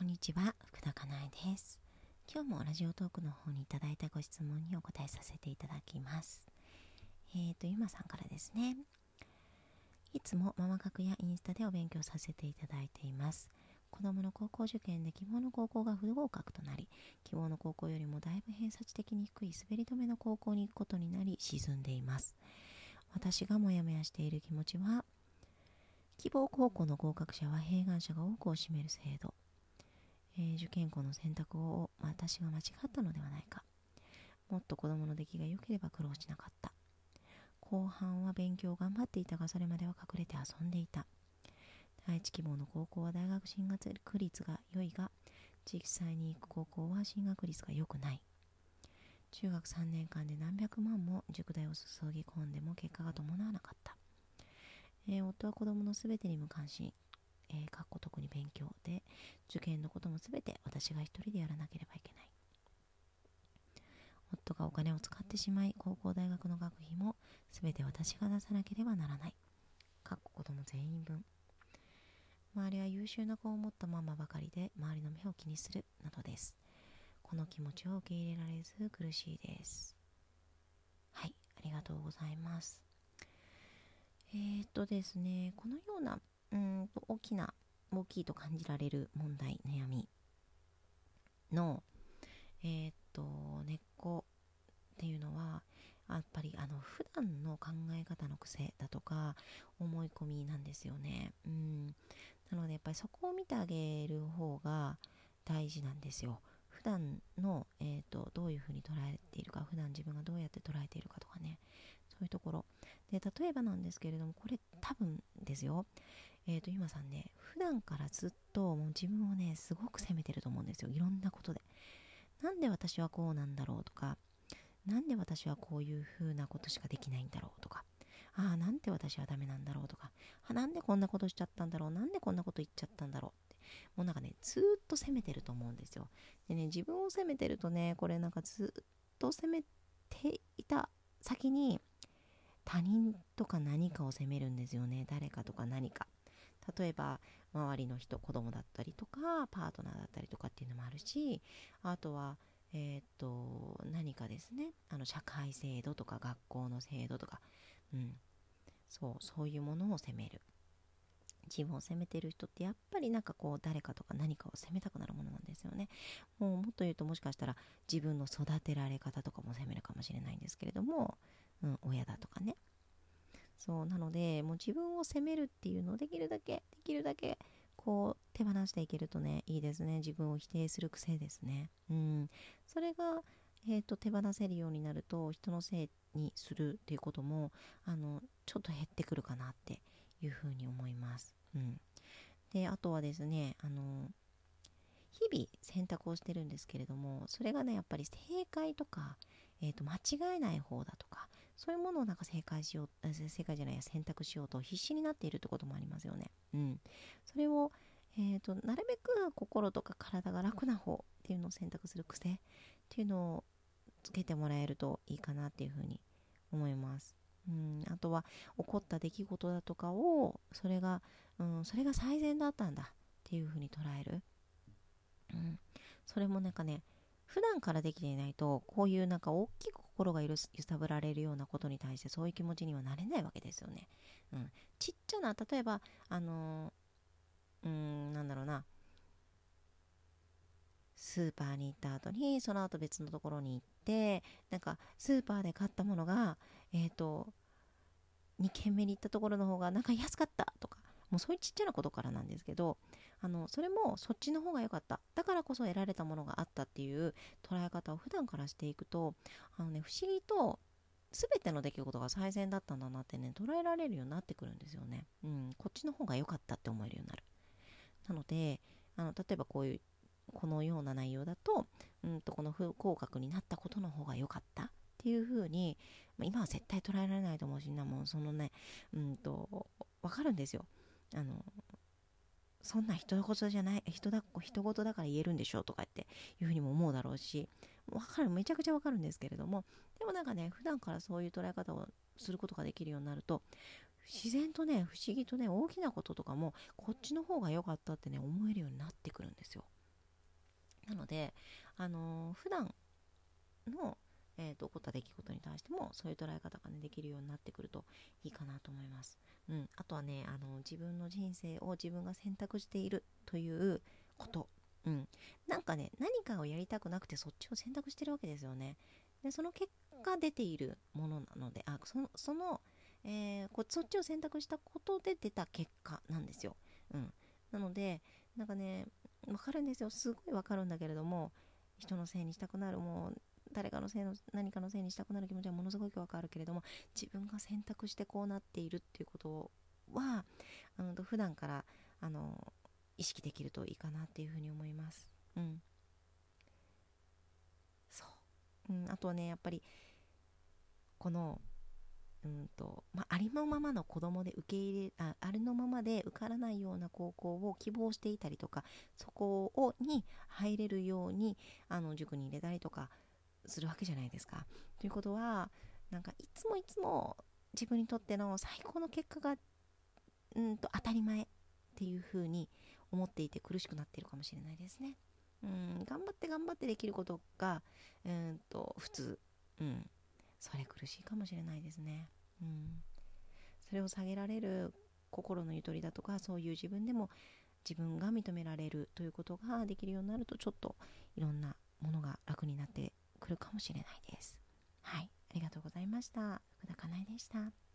こんにちは、福田かなえです。今日もラジオトークの方にいただいたご質問にお答えさせていただきます。えっ、ー、と、ゆまさんからですね。いつもママ学やインスタでお勉強させていただいています。子供の高校受験で希望の高校が不合格となり、希望の高校よりもだいぶ偏差値的に低い滑り止めの高校に行くことになり沈んでいます。私がモヤモヤしている気持ちは、希望高校の合格者は併願者が多くを占める制度。えー、受験校の選択を私が間違ったのではないか。もっと子供の出来が良ければ苦労しなかった。後半は勉強を頑張っていたがそれまでは隠れて遊んでいた。第一希望の高校は大学進学率が良いが、実際に行く高校は進学率が良くない。中学3年間で何百万も塾代を注ぎ込んでも結果が伴わなかった。えー、夫は子供のすべてに無関心、えー、かっこ特に勉強で、受験のこともすべて私が一人でやらなければいけない。夫がお金を使ってしまい、高校大学の学費もすべて私が出さなければならない。かっこ子供全員分。周りは優秀な子を持ったママばかりで、周りの目を気にする、などです。この気持ちを受け入れられず苦しいです。はい、ありがとうございます。えー、っとですね、このようなうんと大きな、大きいと感じられる問題、悩みの、えー、っと、根っこっていうのは、やっぱりあの普段の考え方の癖だとか思い込みなんですよね。うん。なのでやっぱりそこを見てあげる方が大事なんですよ。普段の、えーと、どういうふうに捉えているか普段自分がどうやって捉えているかとかねそういうところ。で例えばなんですけれどもこれ多分ですよ。えっ、ー、と今さんね普段からずっともう自分をねすごく責めてると思うんですよ。いろんなことで。なんで私はこうなんだろうとかなんで私はこういうふうなことしかできないんだろうとか。ああなんで私はダメなんだろうとか。あなんでこんなことしちゃったんだろう。なんでこんなこと言っちゃったんだろう。もうなんかねずっと責めてると思うんですよ。でね自分を責めてるとねこれなんかずっと責めていた先に他人とか何かを責めるんですよね。誰かとか何か。例えば周りの人子供だったりとかパートナーだったりとかっていうのもあるしあとはえー、っと何かですね。あの社会制度とか学校の制度とか、うん、そうそういうものを責める。自分を責めてる人ってやっぱりなんかこう誰かとか何かを責めたくなるものなんですよねもうもっと言うともしかしたら自分の育てられ方とかも責めるかもしれないんですけれどもうん、親だとかね。そう、なので、もう自分を責めるっていうのをできるだけ、できるだけ、こう、手放していけるとね、いいですね。自分を否定する癖ですね。うん。それが、えっ、ー、と、手放せるようになると、人のせいにするっていうことも、あの、ちょっと減ってくるかなっていうふうに思います。うん。で、あとはですね、あの、日々選択をしてるんですけれども、それがね、やっぱり正解とか、えー、と間違えない方だとかそういうものをなんか正解しよう正解じゃないや選択しようと必死になっているってこともありますよね。うん、それを、えーと、なるべく心とか体が楽な方っていうのを選択する癖っていうのをつけてもらえるといいかなっていうふうに思います。うん、あとは起こった出来事だとかをそれが、うん、それが最善だったんだっていうふうに捉える、うん、それもなんかね普段からできていないとこういうなんか大きく心が揺さぶられるようなことに対してそういう気持ちにはなれないわけですよね。うん、ちっちゃな例えばあのー、うんなんだろうなスーパーに行った後にその後別のところに行ってなんかスーパーで買ったものがえっ、ー、と2軒目に行ったところの方がなんか安かったとかもうそういうちっちゃなことからなんですけどあのそれもそっちの方が良かった。だからこそ得られたものがあったっていう捉え方を普段からしていくとあのね不思議と全ての出来事が最善だったんだなってね捉えられるようになってくるんですよね、うん、こっちの方が良かったって思えるようになる。なのであの例えばこういうこのような内容だと,、うんとこの不合格になったことの方が良かった。っていうふうに、まあ、今は絶対捉えられないと思うしなもうそのねうんと分かるんですよあのそんな人事じゃない人だ人事だから言えるんでしょうとかっていうふうにも思うだろうしわかるめちゃくちゃわかるんですけれどもでもなんかね普段からそういう捉え方をすることができるようになると自然とね不思議とね大きなこととかもこっちの方が良かったってね思えるようになってくるんですよ。なので、あのー、普段の、えーと、起こった出来事に対してもそういう捉え方が、ね、できるようになってくるといいかなと思います。うん、あとはねあの自分の人生を自分が選択しているということ、うん、なんかね何かをやりたくなくてそっちを選択してるわけですよね。でその結果出ているものなのであそその、えー、こそっちを選択したことで出た結果なんですよ。うん、なのでなんかねわかるんですよすごいわかるんだけれども人のせいにしたくなるもう誰かのせいの何かのせいにしたくなる気持ちはものすごくわかるけれども自分が選択してこうなっているっていうことはあの普段からあの意識できるといいかなっていうふうに思います。うん、そう、うん、あとはねやっぱりこのうんとまあ、ありのままの子供で受け入れあありのままで受からないような高校を希望していたりとかそこをに入れるようにあの塾に入れたりとかするわけじゃないですか。ということはなんかいつもいつも自分にとっての最高の結果がうんと当たり前っていうふうに思っていて苦しくなっているかもしれないですね。うん頑張って頑張ってできることがうんと普通、うん、それ苦しいかもしれないですね。うん、それを下げられる心のゆとりだとかそういう自分でも自分が認められるということができるようになるとちょっといろんなものが楽になって来るかもしれないです。はい、ありがとうございました。福田かなえでした。